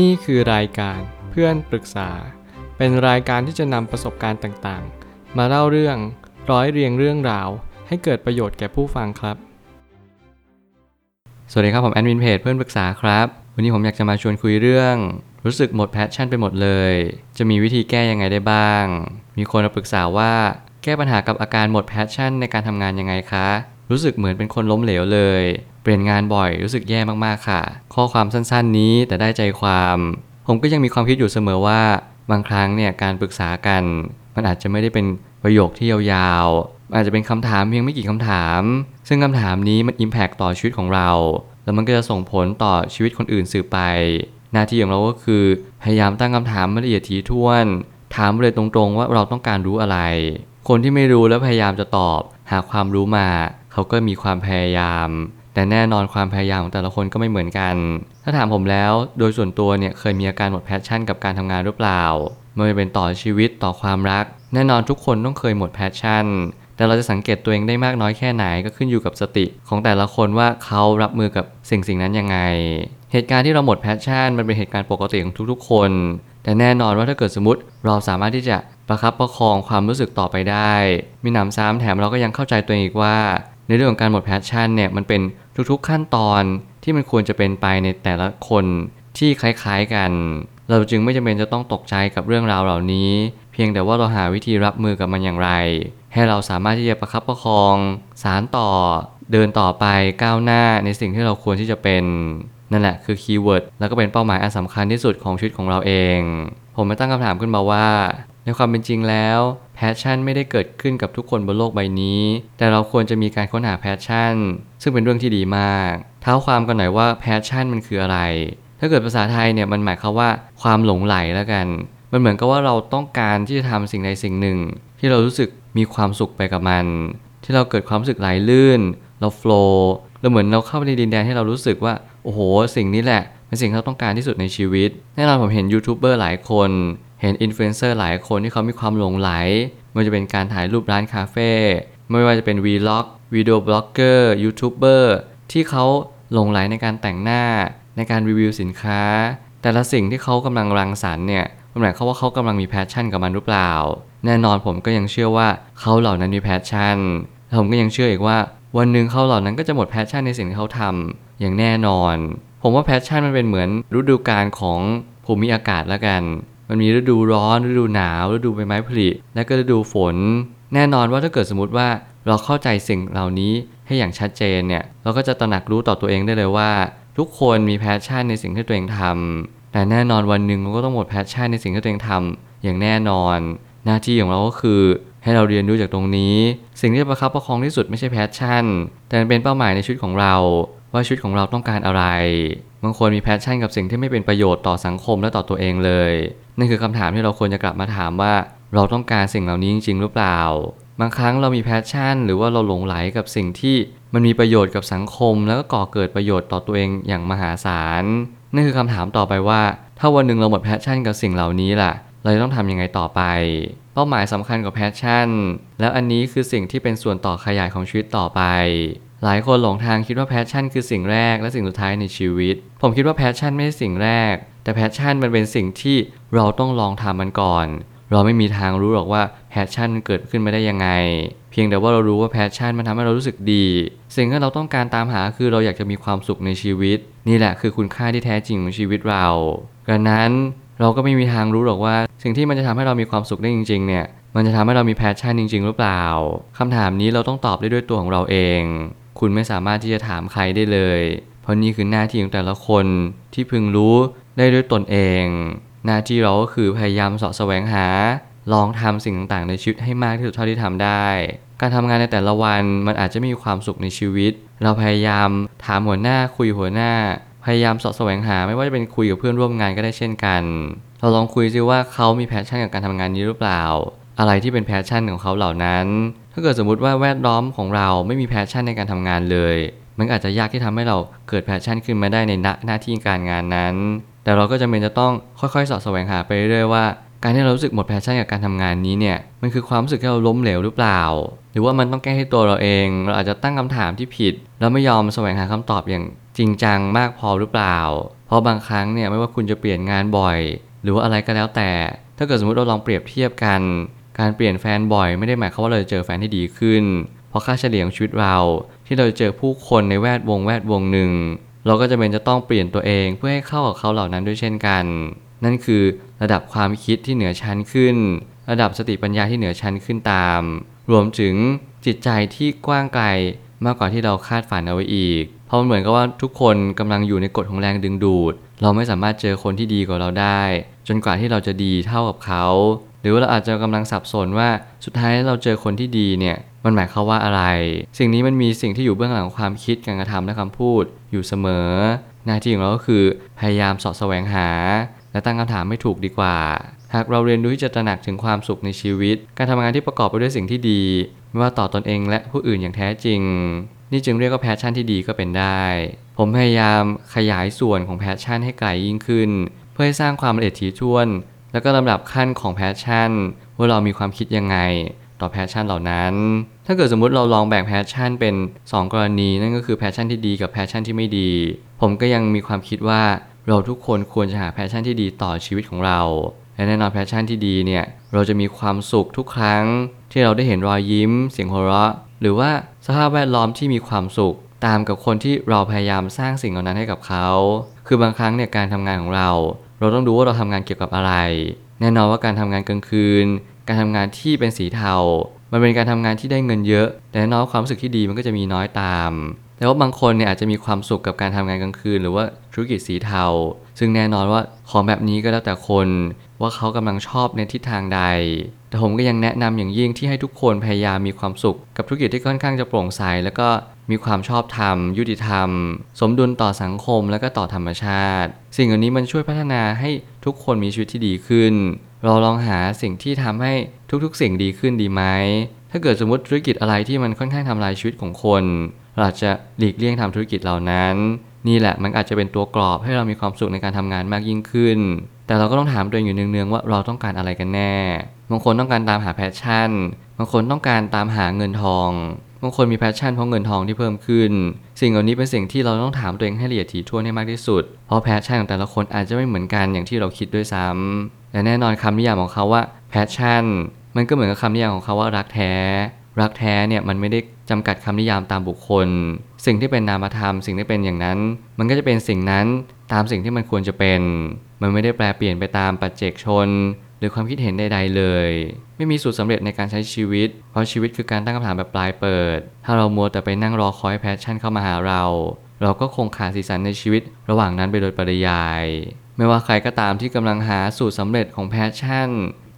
นี่คือรายการเพื่อนปรึกษา เป็นรายการที่จะนำประสบการณ์ต่างๆ มาเล่าเรื่องร้อยเรียงเรื่องราว ให้เกิดประโยชน์แก่ผู้ฟังครับ สวัสดีครับผมแอดมินเพจเพื่อนปรึกษาครับ วันนี้ผมอยากจะมาชวนคุยเรื่อง รู้สึกหมด passion ไปหมดเลย จะมีวิธีแก้ยังไงได้บ้าง มีคนมาปรึกษาว่าแก้ปัญหากับอาการหมด passion ในการทำงานยังไงคะ รู้สึกเหมือนเป็นคนล้มเหลวเลย เปลี่ยนงานบ่อยรู้สึกแย่มากๆค่ะ ข้อความสั้นๆนี้แต่ได้ใจความ ผมก็ยังมีความคิดอยู่เสมอว่าบางครั้งเนี่ยการปรึกษากัน มันอาจจะไม่ได้เป็นประโยคที่ยาวๆ อาจจะเป็นคำถามเพียงไม่กี่คำถาม ซึ่งคำถามนี้มันอิมแพกต่อชีวิตของเรา แล้วมันก็จะส่งผลต่อชีวิตคนอื่นสืบไป หน้าที่ของเราก็คือพยายามตั้งคำถามละเอียดถี่ถ้วน ถามเลยตรงๆ ว่าเราต้องการรู้อะไร คนที่ไม่รู้แล้วพยายามจะตอบ หาความรู้มา เขาก็มีความพยายาม แต่แน่นอนความพยายามของแต่ละคนก็ไม่เหมือนกัน ถ้าถามผมแล้วโดยส่วนตัวเนี่ยเคยมีอาการหมด passion กับการทำงานหรือเปล่าไม่ว่าจะเป็นต่อชีวิตต่อความรัก แน่นอนทุกคนต้องเคยหมด passion แต่เราจะสังเกตตัวเองได้มากน้อยแค่ไหนก็ขึ้นอยู่กับสติ ของแต่ละคนว่าเขารับมือกับสิ่งสิ่งนั้นยังไง เหตุการณ์ที่เราหมด passion มันเป็นเหตุการณ์ปกติของทุกๆ คน แต่แน่นอนว่าถ้าเกิดสมมติเราสามารถที่จะประคับประคองความรู้สึกต่อไปได้ มีหนำซ้ำแถมเราก็ยังเข้าใจตัวเองอีกว่า ในเรื่องของการหมด passion เนี่ยมันเป็น ทุกๆขั้นตอนที่มันควรจะเป็นไปในแต่ละคนที่คล้ายๆกัน เราจึงไม่จำเป็นจะต้องตกใจกับเรื่องราวเหล่านี้ เพียงแต่ว่าเราหาวิธีรับมือกับมันอย่างไร ให้เราสามารถที่จะประคับประคอง สานต่อ เดินต่อไปก้าวหน้าในสิ่งที่เราควรที่จะเป็น นั่นแหละคือ keyword แล้วก็เป็นเป้าหมายอันสำคัญที่สุดของชีวิตของเราเอง ผมมาตั้งคำถามขึ้นมาว่า ในความเป็นจริงแล้ว passion ไม่ได้เกิดขึ้นกับทุกคนบนโลกใบนี้ แต่เราควรจะมีการค้นหา passion ซึ่งเป็นเรื่องที่ดีมาก เท้าความกันหน่อยว่า passion มันคืออะไร ถ้าเกิดภาษาไทยเนี่ยมันหมายความว่าความหลงใหลแล้วกัน มันเหมือนกับว่าเราต้องการที่จะทำสิ่งใดสิ่งหนึ่ง ที่เรารู้สึกมีความสุขไปกับมัน ที่เราเกิดความรู้สึกไหลลื่น เรา flow เราเหมือนเราเข้าไปในดินแดนที่เรารู้สึกว่าโอ้โห สิ่งนี้แหละเป็นสิ่งที่เราต้องการที่สุดในชีวิตแน่นอนผมเห็นยูทูบเบอร์หลายคน เห็นอินฟลูเอนเซอร์หลายคนที่เขามีความหลงใหลไม่ว่าจะเป็นการถ่ายรูปร้านคาเฟ่ไม่ว่าจะเป็น vlog video blogger ยูทูบเบอร์ที่เขาหลงใหลในการแต่งหน้าในการรีวิวสินค้า แต่ละสิ่งที่เขากำลังรังสรรค์เนี่ยมันหมายความว่าเขากำลังมี passion กับมันหรือเปล่า แน่นอนผมก็ยังเชื่อว่าเขาเหล่านั้นมี passionผมก็ยังเชื่ออีกว่า วันหนึ่งเขาเหล่านั้นก็จะหมด passion ในสิ่งที่เขาทำอย่างแน่นอน ผมว่า passion มันเป็นเหมือนฤดูกาลของภูมิอากาศแล้วกัน มันมีฤดูร้อนฤดูหนาวฤดูใบไม้ผลิและก็ฤดูฝน แน่นอนว่าถ้าเกิดสมมติว่าเราเข้าใจสิ่งเหล่านี้ให้อย่างชัดเจนเนี่ยเราก็จะตระหนักรู้ต่อตัวเองได้เลยว่า ทุกคนมี passion ในสิ่งที่ตัวเองทำแต่แน่นอนวันหนึ่งเราก็ต้องหมด passion ในสิ่งที่ตัวเองทำอย่างแน่นอน หน้าที่ของเราก็คือให้เราเรียนรู้จากตรงนี้ สิ่งที่ประคับประคองที่สุดไม่ใช่ passion แต่เป็นเป้าหมายในชีวิตของเรา ว่าชีวิตของเราต้องการอะไร บางคนมี passion กับสิ่งที่ไม่เป็นประโยชน์ต่อสังคมและต่อตัวเองเลย นั่นคือคำถามที่เราควรจะกลับมาถามว่า เราต้องการสิ่งเหล่านี้จริง ๆ หรือเปล่า บางครั้งเรามี passion หรือว่าเราหลงใหลกับสิ่งที่มันมีประโยชน์กับสังคม แล้วก็ก่อเกิดประโยชน์ต่อตัวเองอย่างมหาศาล นั่นคือคำถามต่อไปว่า ถ้าวันหนึ่งเราหมด passion กับสิ่งเหล่านี้ล่ะ เราจะต้องทำยังไงต่อไป เป้าหมายสำคัญกว่า passion แล้วอันนี้คือสิ่งที่เป็นส่วนต่อขยายของชีวิตต่อไป หลายคนหลงทางคิดว่า passion คือสิ่งแรกและสิ่งสุดท้ายในชีวิต ผมคิดว่า passion ไม่ใช่สิ่งแรก แต่ passion มันเป็นสิ่งที่เราต้องลองทำมันก่อน เราไม่มีทางรู้หรอกว่า passion เกิดขึ้นมาได้ยังไง เพียงแต่ว่าเรารู้ว่า passion มันทำให้เรารู้สึกดี สิ่งที่เราต้องการตามหาคือเราอยากจะมีความสุขในชีวิต นี่แหละคือคุณค่าที่แท้จริงของชีวิตเราดังนั้นเราก็ไม่มีทางรู้หรอกว่า สิ่งที่มันจะทำให้เรามีความสุขได้จริง ๆ เนี่ย มันจะทำให้เรามีแพชชั่นจริง ๆ หรือเปล่าคำถามนี้เราต้องตอบได้ด้วยตัวของเราเอง คุณไม่สามารถที่จะถามใครได้เลย เพราะนี่คือหน้าที่ของแต่ละคนที่พึงรู้ได้ด้วยตนเอง หน้าที่เราก็คือพยายามสาะแสวงหา ลองทำสิ่งต่างๆ ในชีวิตให้มากที่สุดเท่าที่ทำได้ การทำงานในแต่ละวันมันอาจจะมีความสุขในชีวิต เราพยายามถามหัวหน้าคุยหัวหน้า พยายามเสาะแสวงหาไม่ว่าจะเป็นคุยกับเพื่อนร่วมงานก็ได้เช่นกัน เราลองคุยซิว่าเขามี passion กับการทำงานนี้หรือเปล่า อะไรที่เป็น passion ของเขาเหล่านั้น ถ้าเกิดสมมุติว่าแวดล้อมของเราไม่มี passion ในการทำงานเลย มันอาจจะยากที่ทำให้เราเกิด passion ขึ้นมาได้ในณหน้าที่การงานนั้น แต่เราก็จำเป็นจะต้องค่อยๆเสาะแสวงหาไปเรื่อยๆว่าการที่เรารู้สึกหมด passion กับการทำงานนี้เนี่ย มันคือความรู้สึกที่เราล้มเหลวหรือเปล่า หรือว่ามันต้องแก้ให้ตัวเราเอง เราอาจจะตั้งคำถามที่ผิด แล้วไม่ยอมแสวงหาคำตอบอย่างจริงจังมากพอหรือเปล่า เพราะบางครั้งเนี่ยไม่ว่าคุณจะเปลี่ยนงานบ่อย หรือว่าอะไรก็แล้วแต่ ถ้าเกิดสมมติเราลองเปรียบเทียบกัน การเปลี่ยนแฟนบ่อยไม่ได้หมายความว่าเราจะเจอแฟนที่ดีขึ้น เพราะค่าเฉลี่ยของชีวิตเรา ที่เราจะเจอผู้คนในแวดวงแวดวงหนึ่ง เราก็จะเป็นจะต้องเปลี่ยนตัวเองเพื่อให้เข้ากับเขาเหล่านั้นด้วยเช่นกัน นั่นคือระดับความคิดที่เหนือชั้นขึ้น ระดับสติปัญญาที่เหนือชั้นขึ้นตาม รวมถึงจิตใจที่กว้างไกลมากกว่าที่เราคาดฝันเอาไว้อีก เพราะมันเหมือนกับว่าทุกคนกำลังอยู่ในกฎของแรงดึงดูด เราไม่สามารถเจอคนที่ดีกว่าเราได้ จนกว่าที่เราจะดีเท่ากับเขา หรือว่าเราอาจจะกำลังสับสนว่าสุดท้ายเราเจอคนที่ดีเนี่ยมันหมายความว่าอะไร สิ่งนี้มันมีสิ่งที่อยู่เบื้องหลังความคิดการกระทำและคำพูดอยู่เสมอ หน้าที่ของเราก็คือพยายามสาะแสวงหา และตั้งคำถามไม่ถูกดีกว่า หากเราเรียนรู้ที่จะตระหนักถึงความสุขในชีวิต การทำงานที่ประกอบไปด้วยสิ่งที่ดี ไม่ว่าต่อตนเองและผู้อื่นอย่างแท้จริง นี่จึงเรียกว่า passion ที่ดีก็เป็นได้ ผมพยายามขยายส่วนของ passion ให้ไกลยิ่งขึ้น เพื่อให้สร้างความละเอียดถี่ถ้วน แล้วก็ลำดับขั้นของ passion ว่าเรามีความคิดยังไง ต่อ passion เหล่านั้น ถ้าเกิดสมมุติเราลองแบ่ง passion เป็น 2 กรณี นั่นก็คือ passion ที่ดีกับ passion ที่ไม่ดี ผมก็ยังมีความคิดว่าเราทุกคนควรจะหา passion ที่ดีต่อชีวิตของเรา และแน่นอน passion ที่ดีเนี่ย เราจะมีความสุขทุกครั้ง ที่เราได้เห็นรอยยิ้ม เสียงหัวเราะ หรือว่าสภาพแวดล้อมที่มีความสุข ตามกับคนที่เราพยายามสร้างสิ่งเหล่านั้นให้กับเขา คือบางครั้งเนี่ยการทำงานของเรา เราต้องดูว่าเราทำงานเกี่ยวกับอะไร แน่นอนว่าการทำงานกลางคืน การทำงานที่เป็นสีเทา มันเป็นการทำงานที่ได้เงินเยอะ แต่แน่นอนความรู้สึกที่ดีมันก็จะมีน้อยตาม แต่ว่าบางคนเนี่ยอาจจะมีความสุขกับการทำงานกลางคืน หรือว่าธุรกิจสีเทา ซึ่งแน่นอนว่าของแบบนี้ก็แล้วแต่คนว่าเขากำลังชอบในทิศทางใด แต่ผมก็ยังแนะนำอย่างยิ่งที่ให้ทุกคนพยายามมีความสุขกับธุรกิจที่ค่อนข้างจะโปร่งใสแล้วก็มีความชอบธรรม ยุติธรรม สมดุลต่อสังคมและก็ต่อธรรมชาติ สิ่งเหล่านี้มันช่วยพัฒนาให้ทุกคนมีชีวิตที่ดีขึ้น เราลองหาสิ่งที่ทำให้ทุกๆ สิ่งดีขึ้นดีไหมถ้าเกิดสมมติธุรกิจอะไรที่มันค่อนข้างทำลายชีวิตของคน เราอาจจะหลีกเลี่ยงทำธุรกิจเหล่านั้น นี่แหละมันอาจจะเป็นตัวกรอบให้เรามีความสุขในการทำงานมากยิ่งขึ้น แต่เราก็ต้องถามตัวเองอยู่เนืองๆว่าเราต้องการอะไรกันแน่บางคนต้องการตามหา passion บางคนต้องการตามหาเงินทองบางคนมี passion เพราะเงินทองที่เพิ่มขึ้น สิ่งเหล่านี้เป็นสิ่งที่เราต้องถามตัวเองให้ละเอียดถี่ถ้วนให้มากที่สุด เพราะ passion ของแต่ละคนอาจจะไม่เหมือนกันอย่างที่เราคิดด้วยซ้ำและแน่นอนคำนิยามของเขาว่า passion มันก็เหมือนกับคำนิยามของเขาว่ารักแท้ รักแท้เนี่ยมันไม่ได้ จำกัดคำนิยามตามบุคคล สิ่งที่เป็นนามธรรม สิ่งที่เป็นอย่างนั้น มันก็จะเป็นสิ่งนั้นตามสิ่งที่มันควรจะเป็น มันไม่ได้แปรเปลี่ยนไปตามปัจเจกชน หรือความคิดเห็นใด ๆ เลย ไม่มีสูตรสำเร็จในการใช้ชีวิต เพราะชีวิตคือการตั้งคำถามแบบปลายเปิด ถ้าเรามัวแต่ไปนั่งรอคอย passion เข้ามาหาเรา เราก็คงขาดสีสันในชีวิต ระหว่างนั้นไปโดยปริยาย ไม่ว่าใครก็ตามที่กำลังหาสูตรสำเร็จของ passion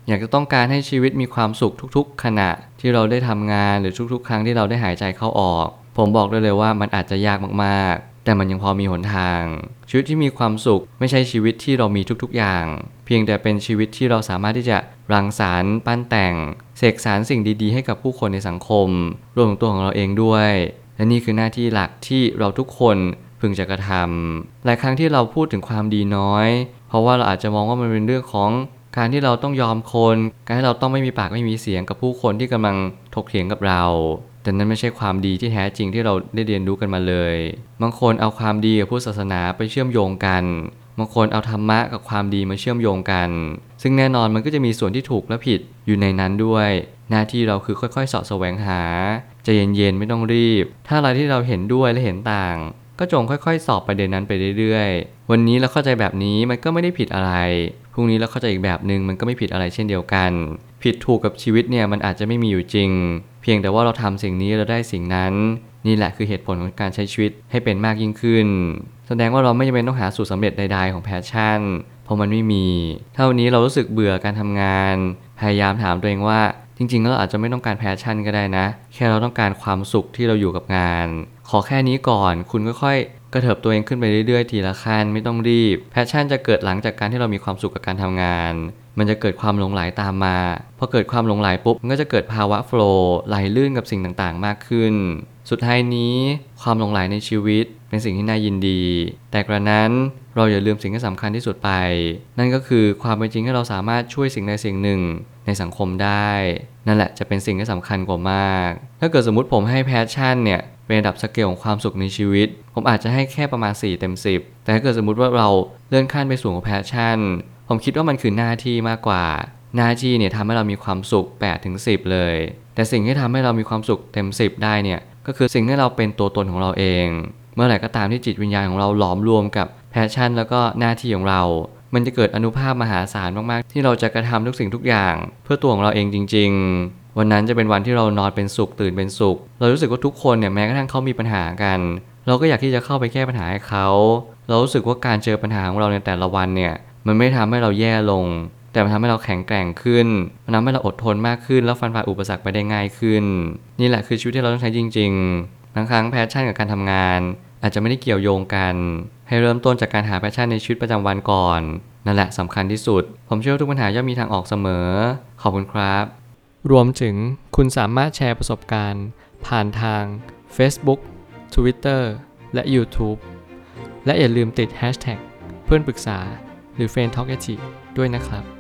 อยากจะต้องการให้ชีวิตมีความสุขทุกๆ ขณะที่เราได้ทำงานหรือทุกๆ ครั้งที่เราได้หายใจเข้าออก ผมบอกได้เลยว่ามันอาจจะยากมากๆ แต่มันยังพอมีหนทาง ชีวิตที่มีความสุขไม่ใช่ชีวิตที่เรามีทุกๆอย่าง เพียงแต่เป็นชีวิตที่เราสามารถที่จะรังสรรค์ปั้นแต่ง เสกสรรสิ่งดีๆ ให้กับผู้คนในสังคม รวมถึงตัวของเราเองด้วย และนี่คือหน้าที่หลักที่เราทุกคนพึงจะกระทำหลายครั้งที่เราพูดถึงความดีน้อย เพราะว่าเราอาจจะมองว่ามันเป็นเรื่องของ การที่เราต้องยอมคน การที่เราต้องไม่มีปากไม่มีเสียงกับผู้คนที่กำลังถกเถียงกับเรา แต่นั้นไม่ใช่ความดีที่แท้จริงที่เราได้เรียนรู้กันมาเลย บางคนเอาความดีกับผู้ศาสนาไปเชื่อมโยงกัน บางคนเอาธรรมะกับความดีมาเชื่อมโยงกัน ซึ่งแน่นอนมันก็จะมีส่วนที่ถูกและผิดอยู่ในนั้นด้วย หน้าที่เราคือค่อยๆเสาะแสวงหาใจเย็นๆไม่ต้องรีบ ถ้าอะไรที่เราเห็นด้วยและเห็นต่าง ก็จงค่อยๆ สอบประเด็นนั้นไปเรื่อยๆ วันนี้เราเข้าใจแบบนี้มันก็ไม่ได้ผิดอะไร พรุ่งนี้เราเข้าใจอีกแบบหนึ่งมันก็ไม่ผิดอะไรเช่นเดียวกัน ผิดถูกกับชีวิตเนี่ยมันอาจจะไม่มีอยู่จริง เพียงแต่ว่าเราทำสิ่งนี้เราได้สิ่งนั้น นี่แหละคือเหตุผลของการใช้ชีวิตให้เป็นมากยิ่งขึ้น แสดงว่าเราไม่จำเป็นต้องหาสูตรสำเร็จใด ๆของแพชชั่น เพราะมันไม่มี เท่านี้เรารู้สึกเบื่อการทำงาน พยายามถามตัวเองว่า จริงๆแล้วเราอาจจะไม่ต้องการ passion ก็ได้นะ แค่เราต้องการความสุขที่เราอยู่กับงาน ขอแค่นี้ก่อน คุณค่อยๆกระเถิบตัวเองขึ้นไปเรื่อยๆ ทีละขั้นไม่ต้องรีบ passion จะเกิดหลังจากการที่เรามีความสุขกับการทำงาน มันจะเกิดความหลงใหลตามมา พอเกิดความหลงใหลปุ๊บ มันก็จะเกิดภาวะ flow ไหลลื่นกับสิ่งต่างๆ มากขึ้น สุดท้ายนี้ความหลงใหลในชีวิตเป็นสิ่งที่น่ายินดี แต่กระนั้นเราอย่าลืมสิ่งที่สำคัญที่สุดไป นั่นก็คือความเป็นจริงที่เราสามารถช่วยสิ่งใดสิ่งหนึ่งในสังคมได้ นั่นแหละจะเป็นสิ่งที่สำคัญกว่ามาก ถ้าเกิดสมมติผมให้ passion เนี่ยเป็นระดับสเกลของความสุขในชีวิต ผมอาจจะให้แค่ประมาณ 4 เต็ม 10 แต่ถ้าเกิดสมมติว่าเราเลื่อนขั้นไปสู่ของ passion ผมคิดว่ามันคือหน้าที่มากกว่า หน้าที่เนี่ยทำให้เรามีความสุข8ถึง10 เลย แต่สิ่งที่ทำให้เรามีความสุขเต็ม 10 ได้เนี่ย ก็คือสิ่งที่เราเป็นตัวตนของเราเอง เมื่อไหร่ก็ตามที่จิตวิญญาณของเราหลอมรวมกับแพชชั่น แล้วก็หน้าที่ของเรา มันจะเกิดอนุภาพมหาศาลมากๆ ที่เราจะกระทำทุกสิ่งทุกอย่าง เพื่อตัวของเราเองจริง ๆ วันนั้นจะเป็นวันที่เรานอนเป็นสุขตื่นเป็นสุข เรารู้สึกว่าทุกคนเนี่ยแม้กระทั่งเขามีปัญหากัน เราก็อยากที่จะเข้าไปแก้ปัญหาให้เขา เรารู้สึกว่าการเจอปัญหาของเราในแต่ละวันเนี่ยมันไม่ทำให้เราแย่ลง แต่มันทำให้เราแข็งแกร่งขึ้น มันทำให้เราอดทนมากขึ้น แล้วฟันฝ่าอุปสรรคไปได้ง่ายขึ้น นี่แหละคือชีวิตที่เราต้องใช้จริงๆบางครั้ง passion กับการทำงาน อาจจะไม่ได้เกี่ยวโยงกัน ให้เริ่มต้นจากการหา passion ในชีวิตประจำวันก่อน นั่นแหละสำคัญที่สุด ผมเชื่อว่าทุกปัญหาย่อมมีทางออกเสมอ ขอบคุณครับ รวมถึงคุณสามารถแชร์ประสบการณ์ ผ่านทาง Facebook Twitter และ YouTube และอย่าลืมติด Hashtag เพื่อนปรึกษาหรือ f r ร e n d t a l k ด้วยนะครับ